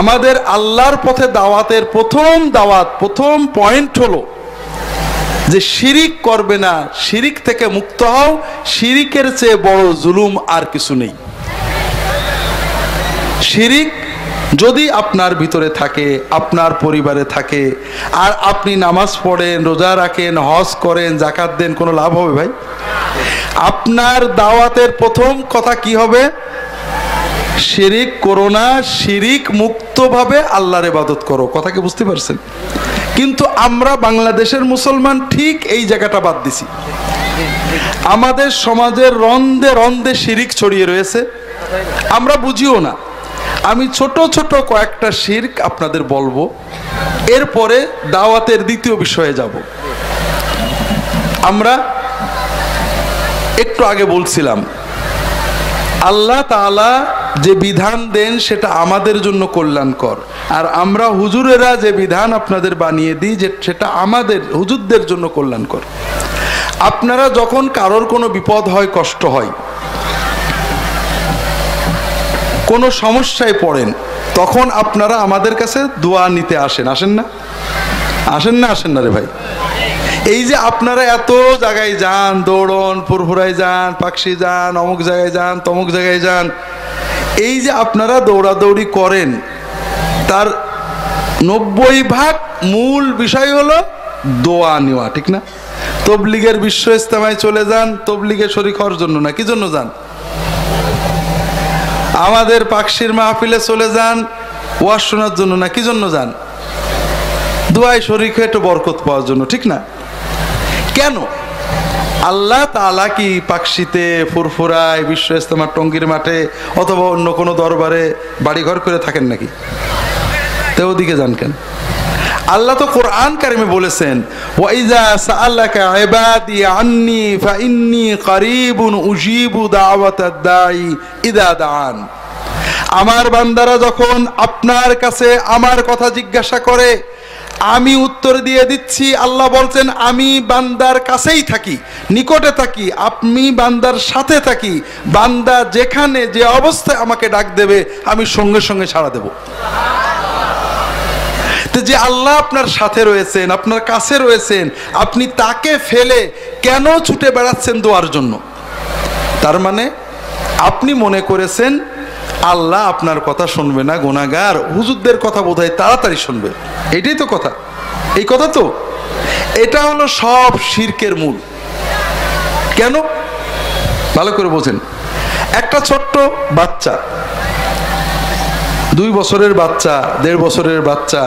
আমাদের আল্লাহর পথে দাওয়াতের প্রথম দাওয়াত, প্রথম পয়েন্ট হলো যে শিরিক করবে না, শিরিক থেকে মুক্ত হও, শিরিকের চেয়ে বড় জুলুম আর কিছু নেই। শিরিক যদি আপনার ভিতরে থাকে, আপনার পরিবারে থাকে, আর আপনি নামাজ পড়েন, রোজা রাখেন, হজ করেন জাকাত দেন, কোনো লাভ হবে ভাই? আপনার দাওয়াতের প্রথম কথা কি হবে? শিরিক করো না, শিরিক মুক্তভাবে আল্লাহর ইবাদত করো। কথা কি বুঝতে পারছেন? কিন্তু আমরা বাংলাদেশের মুসলমান ঠিক এই জায়গাটা বাদ দিছি। আমাদের সমাজের রন্দে রন্দে শিরিক ছড়িয়ে রয়েছে। আমরা বুঝিও না। আমি ছোট ছোট কয়েকটা শির্ক আপনাদের বলব। এরপরে দাওয়াতের দ্বিতীয় বিষয়ে যাব। আমরা একটু আগে বলছিলাম, আল্লাহ তাআলা যে বিধান দেন সেটা আমাদের জন্য কল্যাণকর। আর আমরা হুজুরেরা যে বিধান আপনাদের বানিয়ে দিই, যে সেটা আমাদের, হুজুরদের জন্য কল্যাণকর। আপনারা যখন কারোর কোনো বিপদ হয়, কষ্ট হয়, কোনো সমস্যায় পড়েন, তখন আপনারা আমাদের কাছে দোয়া নিতে আসেন। আসেন না? আসেন না আসেন না রে ভাই? এই যে আপনারা এত জায়গায় যান, দৌড়ন ফুরফুরায় যান, পাকশি যান, অমুক জায়গায় যান, তমুক জায়গায় যান এই যে আপনারা দৌড়াদৌড়ি করেন, তার নব্বই ভাগ মূল বিষয় হলো দোয়া নেওয়া, ঠিক না? তবলিগের বিশ্ব ইস্তেমায় চলে যান, তবলিগে শরিক হওয়ার জন্য না, কি জন্য যান? আমাদের পাকশির মাহফিলে চলে যান, ওয়াজ শোনার জন্য না, কি জন্য যান? দোয়ায় শরিক একটু বরকত পাওয়ার জন্য, ঠিক না? কেন? আল্লাহ তালা কি পাকশিতে ফুরফুরায় বিশ্ব ইস্তেমার টঙ্গির মাঠে অথবা অন্য কোনো দরবারে বাড়িঘর করে থাকেন নাকি? তো ওদিকে যান কেন? আল্লাহ তো কোরআন কারিমে বলেছেন, ওয়াইজা সাআলাকা ইবাদি আন্নি ফাইন্নি কারিবুন উজিবু দাওয়াতাদ দাঈ ইদা দান আমার বান্দারা যখন আপনার কাছে আমার কথা জিজ্ঞাসা করে, আমি উত্তর দিয়ে দিচ্ছি, আল্লাহ বলছেন, আমি বান্দার কাছেই থাকি, নিকটে থাকি, আপনি বান্দার সাথে থাকি, বান্দা যেখানে যে অবস্থায় আমাকে ডাক দেবে, আমি সঙ্গে সঙ্গে সাড়া দেব। তো যে আল্লাহ আপনার সাথে রয়েছেন, আপনার কাছে রয়েছেন, আপনি তাকে ফেলে কেন ছুটে বেড়াচ্ছেন দোয়ার জন্য? তার মানে আপনি মনে করেছেন আল্লাহ আপনার কথা শুনবে না গোনাগার হুজুরদের কথা বোধহয় তাড়াতাড়ি শুনবে। এটাই তো কথা। এই কথা তো? এটা হলো সব শির্কের মূল। কেন? ভালো করে বোঝেন। একটা ছোট্ট বাচ্চা, দুই বছরের বাচ্চা, দেড় বছরের বাচ্চা,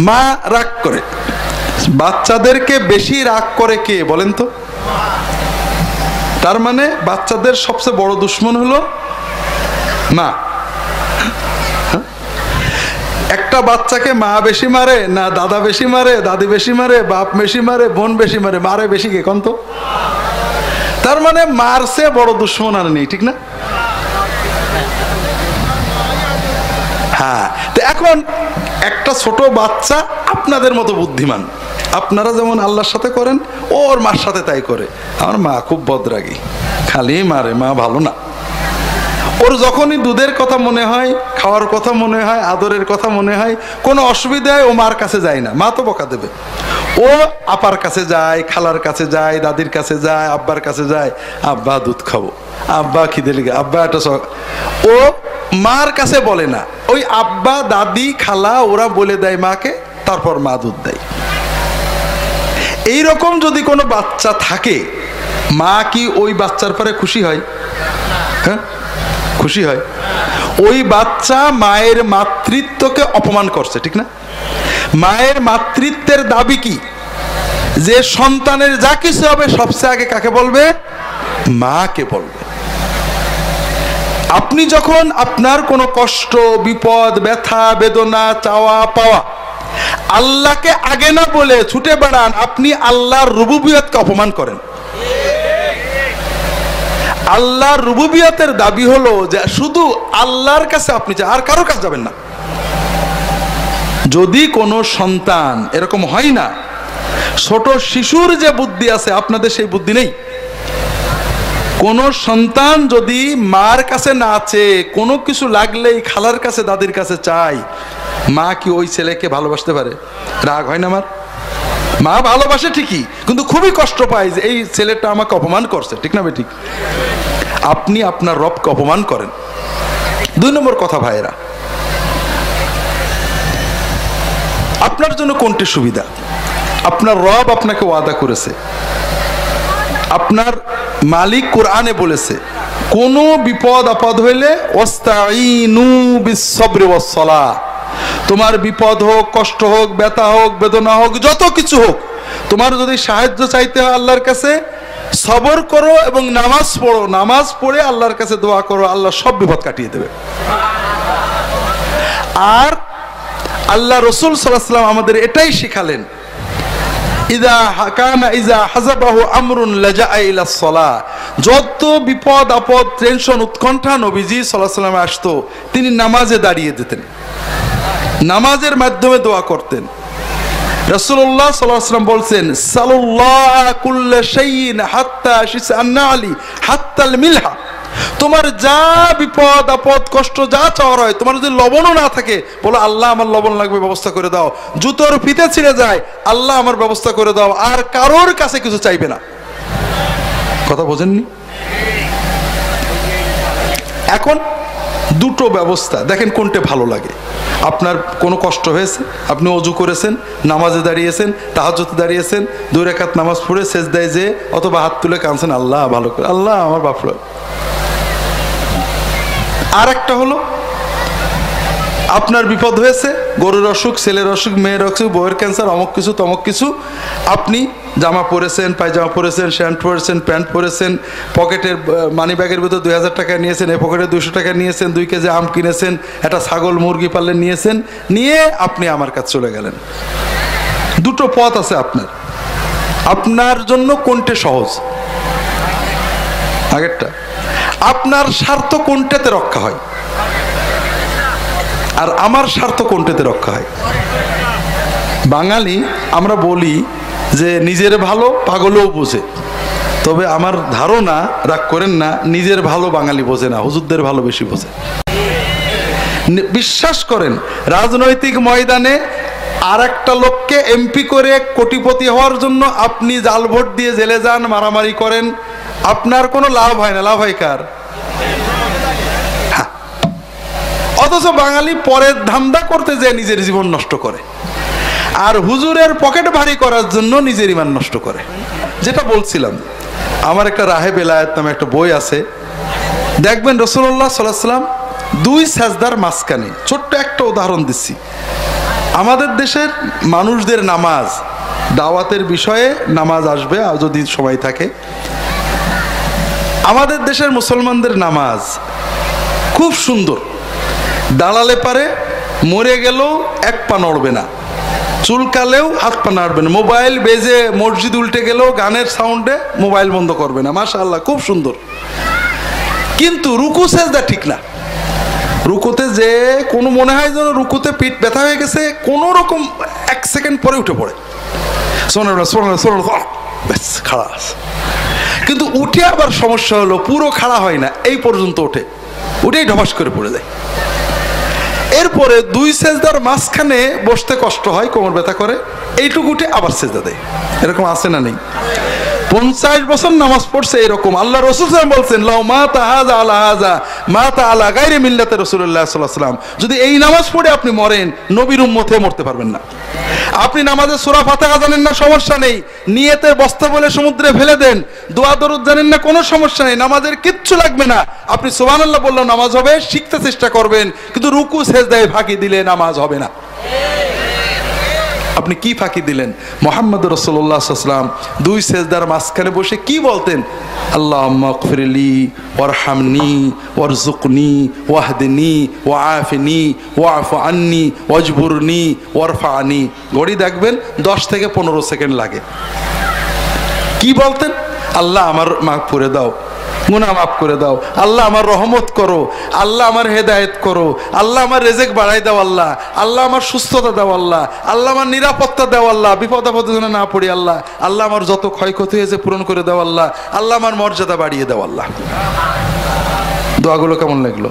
মা রাগ করে। বাচ্চাদেরকে বেশি রাগ করে কে বলেন তো? তার মানে বাচ্চাদের সবচেয়ে বড় দুশ্মন হলো মা। একটা বাচ্চাকে মা বেশি মারে না দাদা বেশি মারে, দাদি বেশি মারে, বাপ বেশি মারে, বোন বেশি মারে মারে বেশি কে কন্ত তার মানে মারছে বড় দুশ্মন আর নেই, ঠিক না? হ্যাঁ তো এখন একটা ছোট বাচ্চা আপনাদের মতো বুদ্ধিমান। আপনারা যেমন আল্লাহর সাথে করেন, ওর মার সাথে তাই করে। আমার মা খুব বদরাগী। খালি মারে, মা ভালো না। ওর যখনই দুধের কথা মনে হয়, খাওয়ার কথা মনে হয়, আদরের কথা মনে হয়, কোনো অসুবিধায় ও মার কাছে যায় না, মা তো বকা দেবে। ও আপার কাছে যায়, খালার কাছে যায়, দাদির কাছে যায়, আব্বার কাছে যায়, আব্বা দুধ খাব, আব্বা খিদে লেগে, আব্বা একটা ও মার কাছে বলে না, ওই আব্বা, দাদি, খালা, ওরা বলে দেয় মাকে, তারপর মা দুধ দেয়। এইরকম যদি কোনো বাচ্চা থাকে, মা কি ওই বাচ্চার পরে খুশি হয়? হ্যাঁ? খুশি হয়। ওই বাচ্চা মায়ের মাতৃত্বকে অপমান করছে, ঠিক না? মায়ের মাতৃত্বের দাবি কি? যে সন্তানের যা কিছু হবে সবচেয়ে আগে কাকে বলবে? মাকে বলবে। আপনি যখন আপনার কোনো কষ্ট, বিপদ, ব্যথা, বেদনা, চাওয়া, পাওয়া আল্লাহকে আগে না বলে ছুটে বেড়ান, আপনি আল্লাহর রুবুবিয়তকে অপমান করেন। আল্লাহর রুবুবিয়াতের দাবি হলো যে শুধু আল্লাহর কাছে আপনি আর কারও কাছে যাবেন না। যদি কোনো সন্তান এরকম হয় না, ছোট শিশুর যে বুদ্ধি আছে, আপনাদের সেই বুদ্ধি নেই। কোন সন্তান যদি মার কাছে না আছে কোনো কিছু লাগলেই খালার কাছে, দাদির কাছে চাই মা কি ওই ছেলেকে ভালোবাসতে পারে? রাগ হয় না আমার মা ভালোবাসে ঠিকই, কিন্তু খুবই কষ্ট পায় যে এই ছেলেটা আমাকে অপমান করছে, ঠিক না ঠিক আপনি আপনার রবকে অপমান করেন। দুই নম্বর কথা ভাইয়েরা, আপনার জন্য কোনটি সুবিধা? আপনার রব আপনাকে ওয়াদা করেছে। আপনার মালিক কোরআনে বলেছে, কোনো বিপদ আপদ হইলে ওস্তাইনু বিসবরি তোমার বিপদ হোক, কষ্ট হোক, ব্যথা হোক, বেদনা হোক, যত কিছু হোক, তোমার যদি সাহায্য চাইতে হয় আল্লাহর কাছে, সবর করো এবং নামাজ পড়ো। নামাজ পড়ে আল্লাহর কাছে দোয়া করো, আল্লাহ সব বিপদ কাটিয়ে দেবে। আর আল্লাহ রসুল সাল্লাম আমাদের এটাই শিখালেন, ইদা হাকানা ইজা হাজাবাহু আমরুন লাজা ইলা সলা। যত বিপদ, আপদ, টেনশন, উৎকণ্ঠা নবীজি সাল্লাহ সাল্লামে আসতো, তিনি নামাজে দাঁড়িয়ে যেতেন। নামাজের মাধ্যমে দোয়া করতেন। রসুল্লাহ সাল্লাম বলছেন মিলহা। তোমার যা বিপদ, আপদ, কষ্ট, যা চাওয়ার হয়, তোমার যদি লবণও না থাকে, বলো, আল্লাহ আমার লবণ লাগবে, ব্যবস্থা করে দাও। জুতোর ফিতে ছিঁড়ে যায়, আল্লাহ আমার ব্যবস্থা করে দাও। আর কারোর কাছে কিছু চাইবে না। কথা বোঝেননি? এখন দুটো ব্যবস্থা। দেখেন কোনটা ভালো লাগে। আপনার কোনো কষ্ট হয়েছে? আপনি অজু করেছেন, নামাজে দাঁড়িয়েছেন তাহাজতে দাঁড়িয়েছেন, দুই রেখাত নামাজ পড়ে শেষ দেয় যে অথবা হাত তুলে কাঁদছেন, আল্লাহ ভালো করে। আল্লাহ আমার বাপরা আর একটা হলো আপনার বিপদ হয়েছে, গরুর অসুখ, ছেলের অসুখ, মেয়ের অসুখ, বউয়ের ক্যান্সার অমুক কিছু, তমক কিছু, আপনি জামা পরেছেন, পায়জামা পরেছেন শ্যান্ট পরেছেন প্যান্ট পরেছেন, পকেটের মানি ব্যাগের ভিতর দুই হাজার টাকা নিয়েছেন, এই পকেটে দুশো টাকা নিয়েছেন, দুই কেজি আম কিনেছেন, একটা ছাগল মুরগি পাললে নিয়েছেন, নিয়ে আপনি আমার কাছে চলে গেলেন। দুটো পথ আছে আপনার। আপনার জন্য কোনটে সহজ? আগেরটা। আপনার স্বার্থ কোনটাতে রক্ষা হয়? আর আমার স্বার্থ কোনটাতে রক্ষা হয়? বাঙালি, আমরা বলি যে নিজের ভালো পাগলও বোঝে। তবে আমার ধারণা, রাগ করেন না, নিজের ভালো বাঙালি বোঝে না, হুজুরদের ভালো বেশি বোঝে। বিশ্বাস করেন, রাজনৈতিক ময়দানে আর একটা লোককে এমপি করে কোটিপতি হওয়ার জন্য আপনি জাল ভোট দিয়ে জেলে যান, মারামারি করেন, আপনার কোনো লাভ হয় না। লাভ হয় কার? অথচ বাঙালি পরের ধান্দা করতে যে নিজের জীবন নষ্ট করে। আর হুজুরের পকেট ভারী করার জন্য নিজের ইমান নষ্ট করে। যেটা বলছিলাম, আমার একটা রাহে বেলায়ত নামে একটা বই আছে। দেখবেন রসুল্লাহ সাল্লাম দুই সাজদার মাঝখানে, ছোট্ট একটা উদাহরণ দিচ্ছি। আমাদের দেশের মানুষদের নামাজ, দাওয়াতের বিষয়ে নামাজ আসবে, আর যদি সময় থাকে। আমাদের দেশের মুসলমানদের নামাজ খুব সুন্দর। দাঁড়ালে পারে, মরে গেলেও এক পা নড়বে না। চুলকালেও হাত পা নাড়বে না। মোবাইল বেজে মসজিদ উল্টে গেলেও গানের সাউন্ডে মোবাইল বন্ধ করবে না। মাশা আল্লাহ খুব সুন্দর। কিন্তু রুকু সেজদা ঠিক না। রুকুতে যে কোনো মনে হয় যেন রুকুতে পিঠ ব্যথা হয়ে গেছে, কোনো রকম এক সেকেন্ড পরে উঠে পড়ে। শোনো না ব্যাস খাড়া কিন্তু উঠে আবার সমস্যা হলো, পুরো খাড়া হয় না, এই পর্যন্ত ওঠে। উঠেই ঢবাস করে পড়ে যায়। এরপরে দুই সেজদার মাঝখানে বসতে কষ্ট হয়, কোমর ব্যথা করে। এইটুকু উঠে আবার সেজদা দেয়। এরকম আছে না নেই? পঞ্চাশ বছর নামাজ পড়ছে এরকম। আল্লাহ রসুল বলছেন লাও মা তাহাজা আলা হাজা মা তা আলা গাইরে মিল্লাতে রসুল্লাহ সাল্লাম যদি এই নামাজ পড়ে আপনি মরেন, নবীর উম্মতে মরতে পারবেন না। আপনি নামাজের সোরা ফাতাহা জানেন না, সমস্যা নেই। নিয়েতে বস্তা বলে সমুদ্রে ফেলে দেন। দোয়া দরুদ জানেন না, কোনো সমস্যা নেই। নামাজের কিচ্ছু লাগবে না। আপনি সোহান আল্লাহ বললেও নামাজ হবে, শিখতে চেষ্টা করবেন। কিন্তু রুকু শেষ দেয় ফাঁকি দিলে নামাজ হবে না। আপনি কি ফাঁকি দিলেন? মোহাম্মদ রসোল্লাহাম দুই সেজদার মাঝখানে বসে কি বলতেন? আল্লাহ মকফিরলি ওয়ারহামনি ওয়ারজুকনি ওয়াহদিনী ওয়াফিনি ওয়াফ আন্নি, ওয়াজবুরনি ওয়ারফা আনি ঘড়ি দেখবেন দশ থেকে পনেরো সেকেন্ড লাগে। কি বলতেন? আল্লাহ আমার মা পুরে দাও। গুনাহ মাফ করে দাও। আল্লাহ আমার রহমত করো, আল্লাহ আমার হেদায়েত করো, আল্লাহ আমার রেজেক বাড়াই দাও আল্লাহ আল্লাহ আমার সুস্থতা দাও আল্লাহ আল্লাহ আমার নিরাপত্তা দাও আল্লাহ, বিপদ আপদে যেন না পড়ি আল্লাহ আল্লাহ আমার যত ক্ষয়ক্ষতি হয়েছে পূরণ করে দাও আল্লাহ আল্লাহ আমার মর্যাদা বাড়িয়ে দাও আল্লাহ। দোয়াগুলো কেমন লাগল?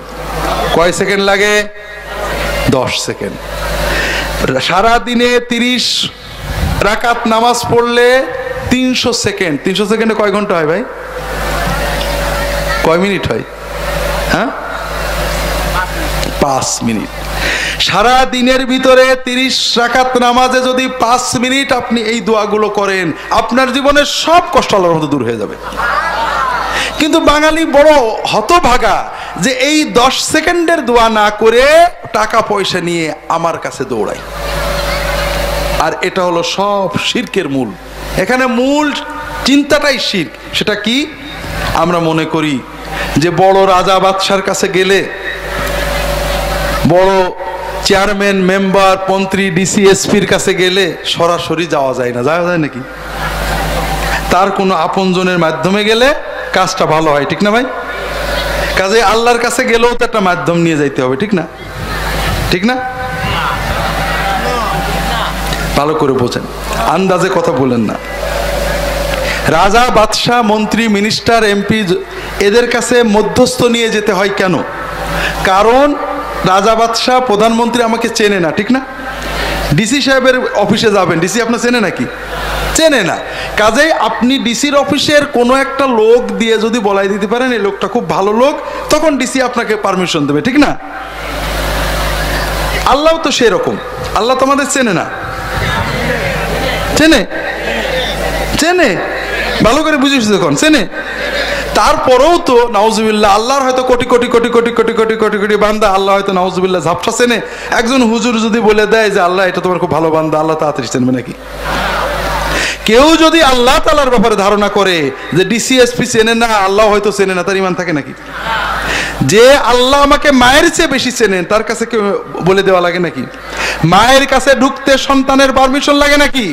কয় সেকেন্ড লাগে? দশ সেকেন্ড। সারা দিনে তিরিশ রাকাত নামাজ পড়লে তিনশো সেকেন্ড, তিনশো সেকেন্ডে কয় ঘণ্টা হয় ভাই? কয় মিনিট হয়? হ্যাঁ? পাঁচ মিনিট। সারা দিনের ভিতরে তিরিশ রাকাত নামাজে যদি পাঁচ মিনিট আপনি এই দোয়াগুলো করেন, আপনার জীবনের সব কষ্ট আল্লাহর মতো দূর হয়ে যাবে। কিন্তু বাঙালি বড় হতভাগা যে এই দশ সেকেন্ডের দোয়া না করে টাকা পয়সা নিয়ে আমার কাছে দৌড়ায়। আর এটা হলো সব শির্কের মূল। এখানে মূল চিন্তাটাই শির্ক। সেটা কি? আমরা মনে করি যে বড় রাজা বাদশার কাছে গেলে, বড় চেয়ারম্যান, মেম্বার, মন্ত্রী ডিসিএসপির কাছে গেলে সরাসরি যাওয়া যায় না। যাওয়া যায় নাকি? তার কোনো আপনজনের মাধ্যমে গেলে কাজটা ভালো হয়, ঠিক না ভাই? কাজে আল্লাহর কাছে গেলেও তো একটা মাধ্যম নিয়ে যাইতে হবে, ঠিক না? ঠিক না? ভালো করে বোঝেন। আন্দাজে কথা বলেন না। রাজা, বাদশাহ, মন্ত্রী মিনিস্টার এমপি এদের কাছে মধ্যস্থ নিয়ে যেতে হয় কেন? কারণ রাজা বাদশাহ প্রধানমন্ত্রী আমাকে চেনে না, ঠিক না? ডিসি সাহেবের অফিসে যাবেন। ডিসি আপনার চেনে নাকি? চেনে না। কাজেই আপনি ডিসির অফিসের কোনো একটা লোক দিয়ে যদি বলাই দিতে পারেন, এই লোকটা খুব ভালো লোক, তখন ডিসি আপনাকে পারমিশন দেবে, ঠিক না? আল্লাহ তো সেরকম। আল্লাহ তো আমাদের চেনে না। চেনে? চেনে? ভালো করে বুঝিস তখন চেনে? তারপরেও তো নাউজুবিল্লাহ, আল্লাহর হয়তো কোটি কোটি কোটি কোটি কোটি কোটি কোটি কোটি বান্দা, আল্লাহ হয়তো নাউজুবিল্লাহ ঝাপসা চেনে। একজন হুজুর যদি বলে দেয় যে, আল্লাহ, এটা তোমার খুব ভালো বান্দা, আল্লাহ তাড়াতাড়ি চেনবে নাকি? কেউ যদি আল্লাহ তালার ব্যাপারে ধারণা করে যে, ডিসিএসপি চেনে না, আল্লাহ হয়তো চেনে না, তার ইমান থাকে নাকি? যে আল্লাহ আমাকে মায়ের চেয়ে বেশি চেনেন, তার কাছে কেউ বলে দেওয়া লাগে নাকি? মায়ের কাছে ঢুকতে সন্তানের পারমিশন লাগে নাকি?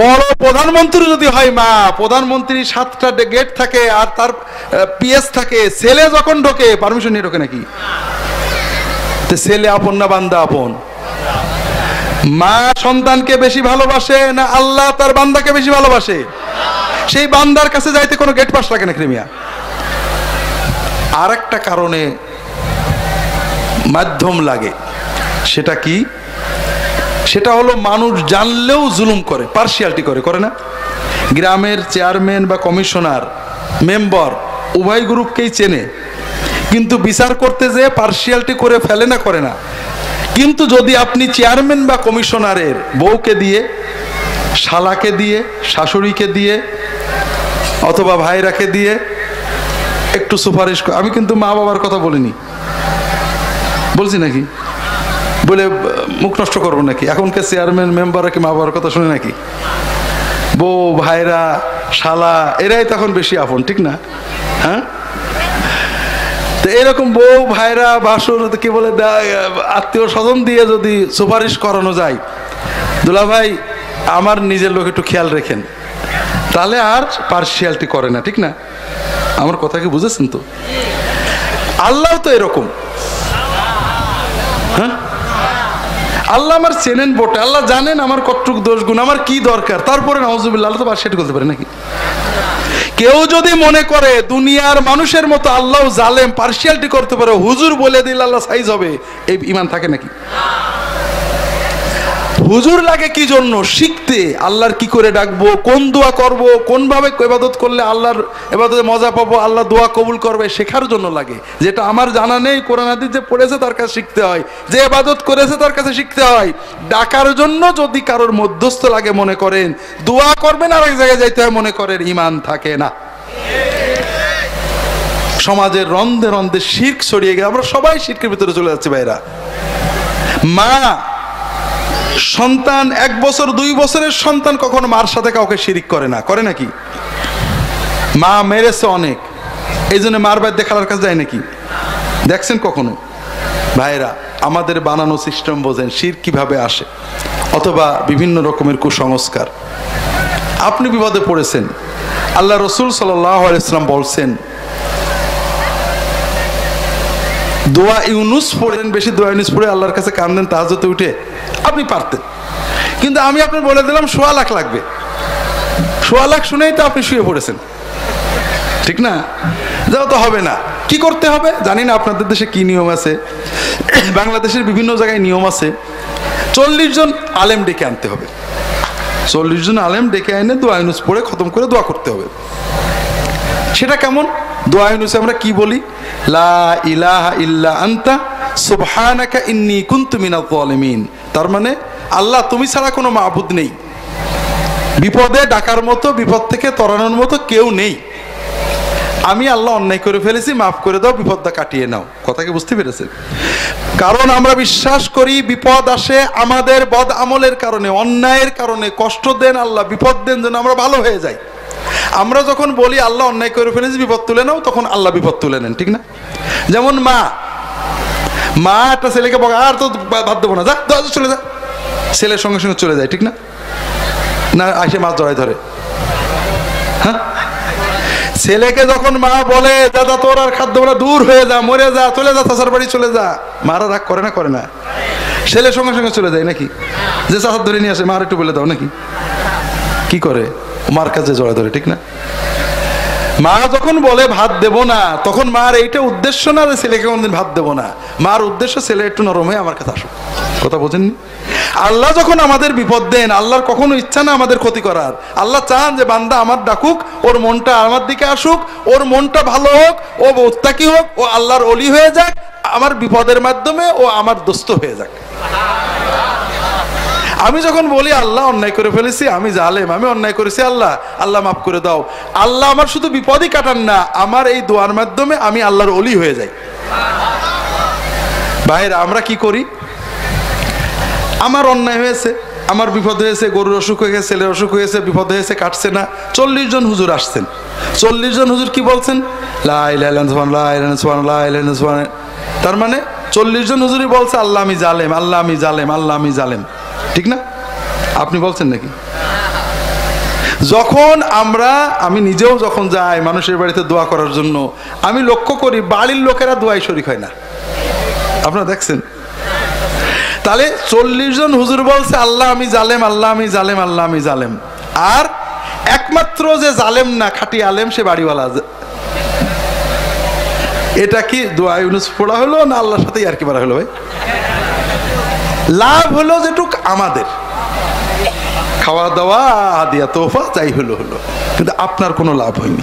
বড় প্রধানমন্ত্রী যদি হয়, মা, প্রধানমন্ত্রী সাতটা গেট থাকে আর তার পিএস থাকে, ছেলে যখন ঢোকে পারমিশন নিয়ে ঢোকে নাকি? ছেলে আপন না বান্দা আপন? মা সন্তানকে বেশি ভালোবাসে না আল্লাহ তার বান্দাকে বেশি ভালোবাসে? সেই বান্দার কাছে যাইতে কোনো গেট পাস লাগে না ক্রিমিয়া। আর একটা কারণে মাধ্যম লাগে, সেটা কি? সেটা হলো মানুষ জানলেও জুলুম করে পার্সিয়ালিটি করে করে না? গ্রামের চেয়ারম্যান বা কমিশনার মেম্বার উভয় গ্রুপকেই চেনে। কিন্তু বিচার করতে যেয়ে পার্সিয়ালিটি করে ফেলে না, করে না। কিন্তু যদি আপনি চেয়ারম্যান বা কমিশনারের বউকে দিয়ে, শালাকে দিয়ে, শাশুড়িকে দিয়ে, অথবা ভাইরাকে দিয়ে একটু সুপারিশ আমি কিন্তু মা বাবার কথা বলিনি। বলছি নাকি? বলে, মুখ নষ্ট করব নাকি? এখনকার চেয়ারম্যান মেম্বাররা কি মা বাবার কথা শুনে নাকি? বউ, ভাইরা, শালা, এরাই তখন বেশি আপন, ঠিক না? হ্যাঁ? তো এরকম বউ, ভাইরা বাসুর কি বলে আত্মীয় স্বজন দিয়ে যদি সুপারিশ করানো যায়, দুলা ভাই, আমার নিজের লোক একটু খেয়াল রেখেন। তাহলে আর পার্সিয়ালিটি করে না, ঠিক না? আমার কথা কি বুঝেছেন তো? আল্লাহ তো এরকম। হ্যাঁ? আল্লাহ আমার চেনেন বটে, আল্লাহ জানেন আমার কতটুক দোষ গুণ, আমার কি দরকার? তারপরে নওয়াজুবিল্লা আল্লাহ তো সেটা করতে পারে নাকি? কেউ যদি মনে করে দুনিয়ার মানুষের মতো আল্লাহ জালেম পার্সিয়ালটি করতে পারে, হুজুর বলে দিল আল্লাহ সাইজ হবে, এই ইমান থাকে নাকি? হুজুর লাগে কি জন্য? শিখতে। আল্লাহর কি করে ডাকবো? কোন দোয়া করব? কোন ভাবে এবাদত করলে আল্লাহর এবাদতে মজা পাবো? আল্লাহ দোয়া কবুল করবে? শেখার জন্য লাগে। যেটা আমার জানা নেই, কোরআন যে পড়েছে তার কাছে শিখতে হয়। যে এবাদত করেছে তার কাছে শিখতে হয়। ডাকার জন্য যদি কারোর মধ্যস্থ লাগে মনে করেন, দোয়া করবেন আর এক জায়গায় যাইতে হয় মনে করেন ইমান থাকে না। সমাজের রন্ধে রন্ধে শির্ক ছড়িয়ে গেছে। আমরা সবাই শির্কের ভিতরে চলে যাচ্ছি ভাইরা। মা সন্তান এক বছর, দুই বছরের সন্তান কখনো মার সাথে কাউকে শিরিক করে না। করে নাকি? মা মেরেছে অনেক। এই জন্য মার বাদ দেখার কাছে যায় নাকি? দেখছেন কখনো? ভাইরা আমাদের বানানো সিস্টেম বোঝেন, শির কীভাবে আসে, অথবা বিভিন্ন রকমের কুসংস্কার। আপনি বিপদে পড়েছেন। আল্লাহ রসুল সাল্লাহ সাল্লাম বলছেন দোয়া ইউনুস পড়েন, বেশি দোয়া ইউনুস পড়ে আল্লাহর কাছে কান্দেন তাহাজতে উঠে আপনি পারতেন। কিন্তু আমি আপনার বলে দিলাম, সোয়া লাখ লাগবে। সোয়া লাখ শুনেই তো আপনি শুয়ে পড়েছেন। ঠিক না? যাও তো হবে না। কি করতে হবে? জানি না আপনাদের দেশে কি নিয়ম আছে। বাংলাদেশের বিভিন্ন জায়গায় নিয়ম আছে। চল্লিশ জন আলেম ডেকে আনতে হবে। চল্লিশ জন আলেম ডেকে এনে দোয়া ইউনুস পড়ে খতম করে দোয়া করতে হবে। সেটা কেমন? দোয়া ইউনুসে আমরা কি বলি? লা ইলাহা ইল্লা আন্তা, সুবহানাকা ইন্নী কুনতু মিনাল জালিমিন তার মানে আল্লাহ তুমি ছাড়া কোনো মাবুদ নেই। বিপদে ডাকার মতো, বিপদ থেকে তরানোর মতো কেউ নেই। আমি আল্লাহ অন্যায় করে ফেলেছি, মাফ করে দাও, বিপদটা কাটিয়ে নাও। কথাকে বুঝতে পেরেছেন? কারণ আমরা বিশ্বাস করি, বিপদ আসে আমাদের বদ আমলের কারণে, অন্যায়ের কারণে, কষ্ট দেন আল্লাহ, বিপদ দেন যেন আমরা ভালো হয়ে যাই। আমরা যখন বলি আল্লাহ অন্যায় করে ফেলেছি বিপদ তুলে নাও তখন আল্লাহ বিপদ তুলে নেন ঠিক না? যেমন মা মা একটা ছেলেকে বলে আর তো বাদ দেবো না যা যা, চলে যা। ছেলের সঙ্গে সঙ্গে চলে যায় ঠিক না? না আসে মাছ জড়াই ধরে। হ্যাঁ? ছেলেকে যখন মা বলে দাদা তোর আর খাদ্য বলা দূর হয়ে যা মরে যা চলে যা চাষার বাড়ি চলে যা। মারা রাগ করে না করে না। ছেলের সঙ্গে সঙ্গে চলে যায় নাকি? যে চাষার ধরে নিয়ে আসে মার একটু বলে দাও নাকি? কি করে? মার কাছে জড়া ধরে, ঠিক না? মা যখন বলে, ভাত দেব না, তখন মার এইটা উদ্দেশ্য না যে ছেলেকে কোনদিন ভাত দেব না। মার উদ্দেশ্য, ছেলে, একটু নরম হয়ে আমার কাছে আসুক কথা বোঝেননি? আল্লাহ যখন আমাদের বিপদ দেন, আল্লাহর কখনো ইচ্ছা না আমাদের ক্ষতি করার। আল্লাহ চান যে বান্দা আমার ডাকুক, ওর মনটা আমার দিকে আসুক, ওর মনটা ভালো হোক, ও মোত্তাকি হোক, ও আল্লাহর অলি হয়ে যাক, আমার বিপদের মাধ্যমে ও আমার দোস্ত হয়ে যাক। আমি যখন বলি, আল্লাহ অন্যায় করে ফেলেছি, আমি জালেম, আমি অন্যায় করেছি, আল্লাহ আল্লাহ মাফ করে দাও। আল্লাহ আমার শুধু বিপদই কাটান না, আমার এই দোয়ার মাধ্যমে আমি আল্লাহর অলি হয়ে যাই। ভাইরা আমরা কি করি? আমার অন্যায় হয়েছে, আমার বিপদ হয়েছে, গরুর অসুখ হয়ে গেছে, ছেলের অসুখ হয়েছে বিপদ হয়েছে, কাটছে না। চল্লিশ জন হুজুর আসছেন। চল্লিশ জন হুজুর কি বলছেন? তার মানে চল্লিশ জন হুজুরই বলছে, আল্লাহ আমি জালেম, আল্লাহ আমি জালেম, আল্লাহ আমি জালেম। ঠিক না? আপনি বলছেন নাকি? যখন আমরা, আমি নিজেও যখন যাই মানুষের বাড়িতে দোয়া করার জন্য, আমি লক্ষ্য করি বাড়ির লোকেরা দোয়াই শরিক হয় না। আপনারা দেখছেন? তাহলে চল্লিশ জন হুজুর বলছে, আল্লাহ আমি জালেম, আল্লাহ আমি জালেম, আল্লাহ আমি জালেম। আর একমাত্র যে জালেম না, খাটি আলেম, সে বাড়িওয়ালা এটা কি দোয়া ইউনুস পড়া হলো না আল্লাহর সাথে আর কি বলা হলো ভাই? লাভ হলো যেটুক আমাদের। খাওয়া দাওয়া দিয়া তোফা, যাই হলো হলো। কিন্তু আপনার কোনো লাভ হয়নি।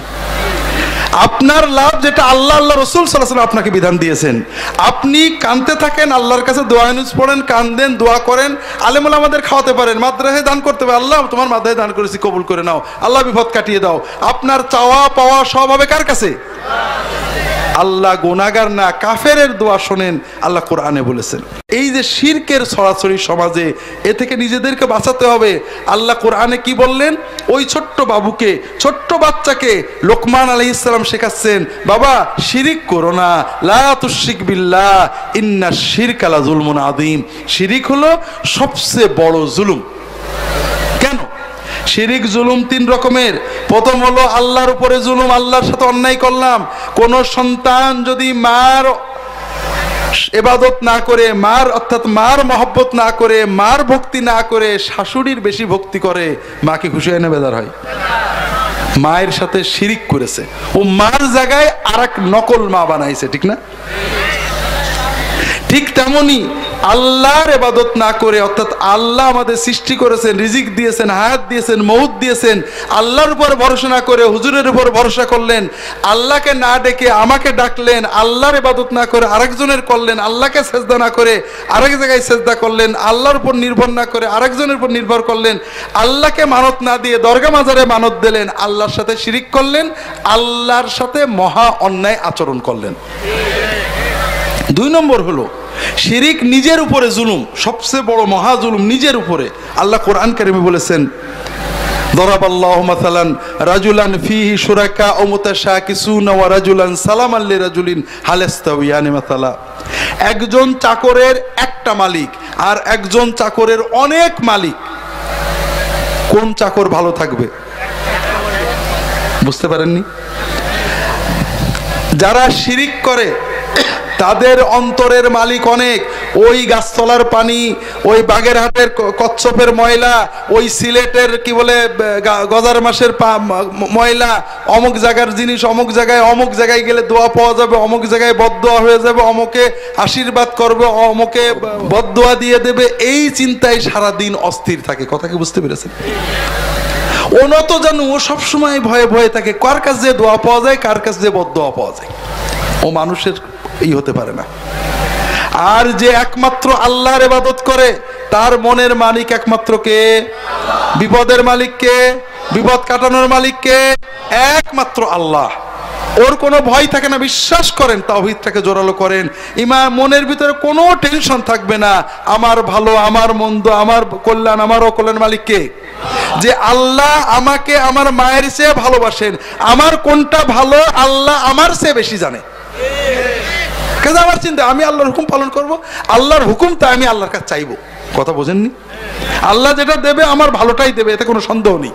আপনার লাভ যেটা আল্লাহ আল্লাহ রসুল সাল্লাহ আপনাকে বিধান দিয়েছেন। আপনি কানতে থাকেন, আল্লাহর কাছে দোয়া নিউজ পড়েন, কান্দেন, দোয়া করেন, আলেমুল আমাদের খাওয়াতে পারেন, মাদ্রাসায় দান করতে পারে আল্লাহ, তোমার মাদ্রাসায় দান করেছি, কবুল করে নাও। আল্লাহ, বিপদ কাটিয়ে দাও। আপনার চাওয়া পাওয়া সব হবে কার কাছে? আল্লাহ গোনাগার না, কাফেরের দোয়া শোনেন, আল্লাহ কোরআনে বলেছেন। এই যে শিরকের সরাসরি সমাজে, এ থেকে নিজেদেরকে বাঁচাতে হবে। আল্লাহ কোরআনে কি বললেন? ওই ছোট্ট বাবুকে, ছোট্ট বাচ্চাকে লোকমান আলী ইসলাম শেখাচ্ছেন, বাবা, শিরিক করো না। লাতুশিক বিল্লাহ, ইন্না শিরক আলা জুলমুন আদিম শিরিক হলো সবচেয়ে বড় জুলুম। কেন? শিরিক জুলুম তিন রকমের। প্রথম হলো আল্লাহর উপরে জুলুম, আল্লাহর সাথে অন্যায় করলাম। কোন সন্তান যদি মার এবাদত না করে, মার অর্থাৎ মার মহব্বত না করে, মার ভক্তি না করে, শাশুড়ির বেশি ভক্তি করে, মাকে খুশি এনে বেদার হয়। মায়ের সাথে শিরিক করেছে। ও মার জায়গায় আর এক নকল মা বানাইছে, ঠিক না? ঠিক তেমনি আল্লাহর এবাদত না করে, অর্থাৎ আল্লাহ আমাদের সৃষ্টি করেছেন, রিজিক দিয়েছেন, হায়াত দিয়েছেন মৌত দিয়েছেন, আল্লাহর উপর ভরসা না করে, হুজুরের উপর ভরসা করলেন, আল্লাহকে না ডেকে আমাকে ডাকলেন, আল্লাহর এবাদত না করে আরেকজনের করলেন, আল্লাহকে সেজদা না করে আরেক জায়গায় সেজদা করলেন, আল্লাহর উপর নির্ভর না করে আরেকজনের উপর নির্ভর করলেন, আল্লাহকে মানত না দিয়ে দরগা মাজারে মানত দিলেন, আল্লাহর সাথে শিরিক করলেন, আল্লাহর সাথে মহা অন্যায় আচরণ করলেন। দুই নম্বর হলো শিরিক নিজের উপরে জুলুম সবচেয়ে বড় মহা জুলুম নিজের উপরে আল্লাহ কোরআন কারিমে বলেছেন ضرب الله مثلا رجلا فيه شركاء متشاكسون ورجلا سلاما لرجل هل يستويان مثلا একজন চাকরের একটা মালিক আর একজন চাকরের অনেক মালিক কোন চাকর ভালো থাকবে বুঝতে পারেননি যারা শিরিক করে তাদের অন্তরের মালিক অনেক। ওই গাছতলার পানি, ওই বাগেরহাটের কচ্ছপের ময়লা, ওই সিলেটের কি বলে গজার মাসের ময়লা, অমুক জায়গার জিনিস অমুক জায়গায় অমুক জায়গায় গেলে দোয়া পাওয়া যাবে, অমুক জায়গায় বদদোয়া হয়ে যাবে, অমুকে আশীর্বাদ করবে, অমুকে ব- বদদোয়া দিয়ে দেবে। এই চিন্তায় সারাদিন অস্থির থাকে। কথা কি বুঝতে পেরেছেন? ও নত জানু ও সবসময় ভয়ে ভয়ে থাকে, কার কাছে দোয়া পাওয়া যায়, কার কাছে যে বদদোয়া পাওয়া যায়। ও মানুষের ই হতে পারে না। আর যে একমাত্র আল্লাহর ইবাদত করে, তার মনের মালিক একমাত্র কে? বিপদের মালিক কে? বিপদ কাটানোর মালিক কে? একমাত্র আল্লাহ। ওর কোনো ভয় থাকে না, বিশ্বাস করেন তাওহিদটাকে জোরালো করেন। ইমা মনের ভিতরে কোনো টেনশন থাকবে না, আমার ভালো, আমার মন্দ, আমার কল্যাণ, আমার অকল্যাণ মালিক কে? যে আল্লাহ আমাকে আমার মায়ের চেয়ে ভালোবাসেন, আমার কোনটা ভালো, আল্লাহ আমার চেয়ে বেশি জানে। কাজে আমার চিন্তা? আমি আল্লাহর হুকুম পালন করব। আল্লাহর হুকুম তা আমি আল্লাহর কাছে চাইব। কথা বোঝেননি? আল্লাহ যেটা দেবে, আমার ভালোটাই দেবে, এতে কোনো সন্দেহ নেই।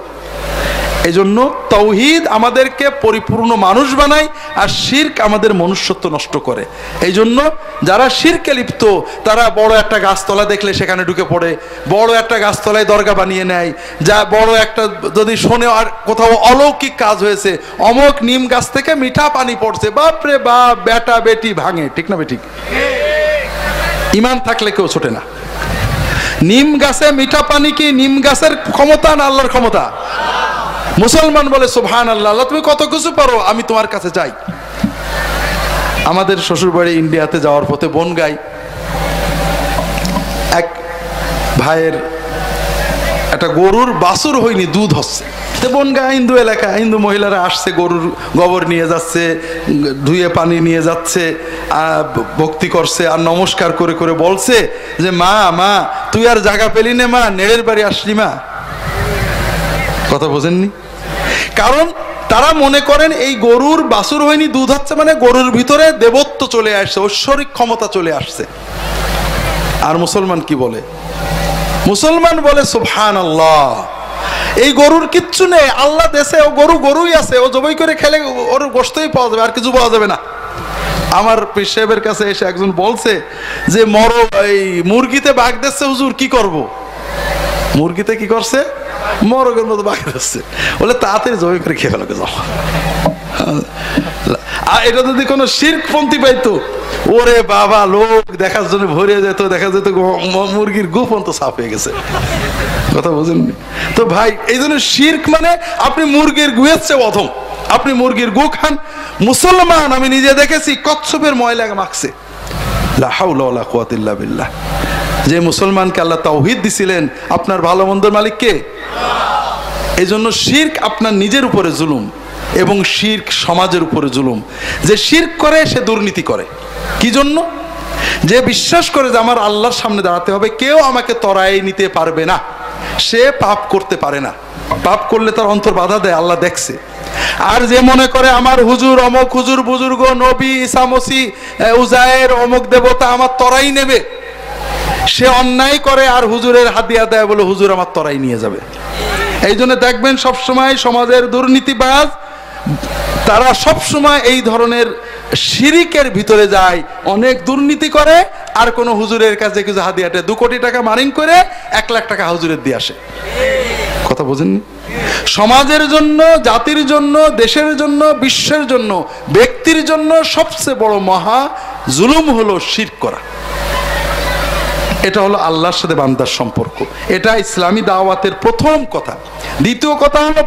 এই জন্য তৌহিদ আমাদেরকে পরিপূর্ণ মানুষ বানায় আর শির্ক আমাদের মনুষ্যত্ব নষ্ট করে। এই জন্য যারা শিরকে লিপ্ত, তারা বড় একটা গাছতলা দেখলে সেখানে ঢুকে পড়ে, বড় একটা গাছতলায় দরগা বানিয়ে নেয়, যা বড় একটা যদি শোনে আর কোথাও অলৌকিক কাজ হয়েছে, অমক নিম গাছ থেকে মিঠা পানি পড়ছে, বাপরে বাপ, বেটা বেটি ভাঙে, ঠিক না বেঠিক? ইমান থাকলে কেউ ছোটে না। নিম গাছে মিঠা পানি কি নিম গাছের ক্ষমতা না আল্লাহর ক্ষমতা? মুসলমান বলে সুবহান আল্লাহ আল্লাহ তুমি কত কিছু পারো, আমি তোমার কাছে যাই। আমাদের শ্বশুরবাড়ি ইন্ডিয়াতে যাওয়ার পথে বনগাই এক ভাইয়ের একটা গরুর বাছুর হয়নি, দুধ হচ্ছে। বনগা হিন্দু এলাকা, হিন্দু মহিলারা আসছে, গরুর গোবর নিয়ে যাচ্ছে, ধুয়ে পানি নিয়ে যাচ্ছে ভক্তি করছে, আর নমস্কার করে করে বলছে যে, মা মা, তুই আর জায়গা পেলি নে, মা, নেড়ের বাড়ি আসলি, মা। কথা বোঝেননি? কারণ তারা মনে করেন এই গরুর বাছুর হয়নি, দুধ হচ্ছে মানে গরুর ভিতরে দেবত্ব চলে আসছে, ঐশ্বরিক ক্ষমতা চলে আসছে। আর মুসলমান কি বলে? মুসলমান বলে সুবহান আল্লাহ এই গরুর কিচ্ছু নেই, আল্লাহ দেশে ও গরু গরুই আছে, ও জবাই করে খেলে ওর গোস্তই পাওয়া যাবে, আর কিছু পাওয়া যাবে না। আমার সাহেবের কাছে এসে একজন বলছে যে, মর, এই মুরগিতে বাঘ দিচ্ছে, হুজুর কি করব। মুরগিতে কি করছে? মরগের মতো বাঘ দিচ্ছে বলে তাড়াতাড়ি জবাই করে খেয়ে ফেলো, যাও। আর এটা যদি কোনো শির্কপন্থী পাইতো, ওরে বাবা, লোক দেখার জন্য ভরে যেত দেখা যেত মুরগির গোপন তো সাফ হয়ে গেছে। কথা বুঝেননি তো ভাই, এই জন্য শির্ক মানে আপনি মুরগির গুয়ের চেয়ে অধম আপনি মুরগির গু খান। মুসলমান, আমি নিজে দেখেছি, কচ্ছপের ময়লা মাখছে। লা হাওলা ওয়ালা বিল্লাহ। যে মুসলমানকে আল্লাহ তাওহিদ দিছিলেন, আপনার ভালো মন্দের মালিক কে? এই জন্য শির্ক আপনার নিজের উপরে জুলুম এবং শির্ক সমাজের উপরে জুলুম। যে শির্ক করে, সে দুর্নীতি করে। কি জন্য যে বিশ্বাস করে যে আমার আল্লাহর সামনে দাঁড়াতে হবে, কেউ আমাকে তরাই নিতে পারবে না। সে পাপ করতে পারে না। পাপ করলে তার অন্তর বাধা দেয়, আল্লাহ দেখছে। আর যে মনে করে আমার হুজুর, অমক হুজুর বুজুর্গ, নবী ইসামসি উজায়ের অমক দেবতা আমার তরাই নেবে সে অন্যায় করে আর হুজুরের হাতিয়া দেয় বলে হুজুর আমার তরাই নিয়ে যাবে। এই জন্য দেখবেন সবসময় সমাজের দুর্নীতিবাজ, তারা সবসময় এই ধরনের শিরিকের ভিতরে যায়, অনেক দুর্নীতি করে, আর কোনো হুজুরের কাছে কিছু হাদিয়াটে দু কোটি টাকা মারিং করে এক লাখ টাকা হুজুরের দিয়ে আসে। কথা বোঝেননি? সমাজের জন্য, জাতির জন্য, দেশের জন্য, বিশ্বের জন্য, ব্যক্তির জন্য সবচেয়ে বড় মহা জুলুম হলো শির করা। এটা হলো আল্লাহর সাথে বান্দার সম্পর্ক। এটা ইসলামী দাওয়াতের প্রথম কথা। দ্বিতীয় কথা হলো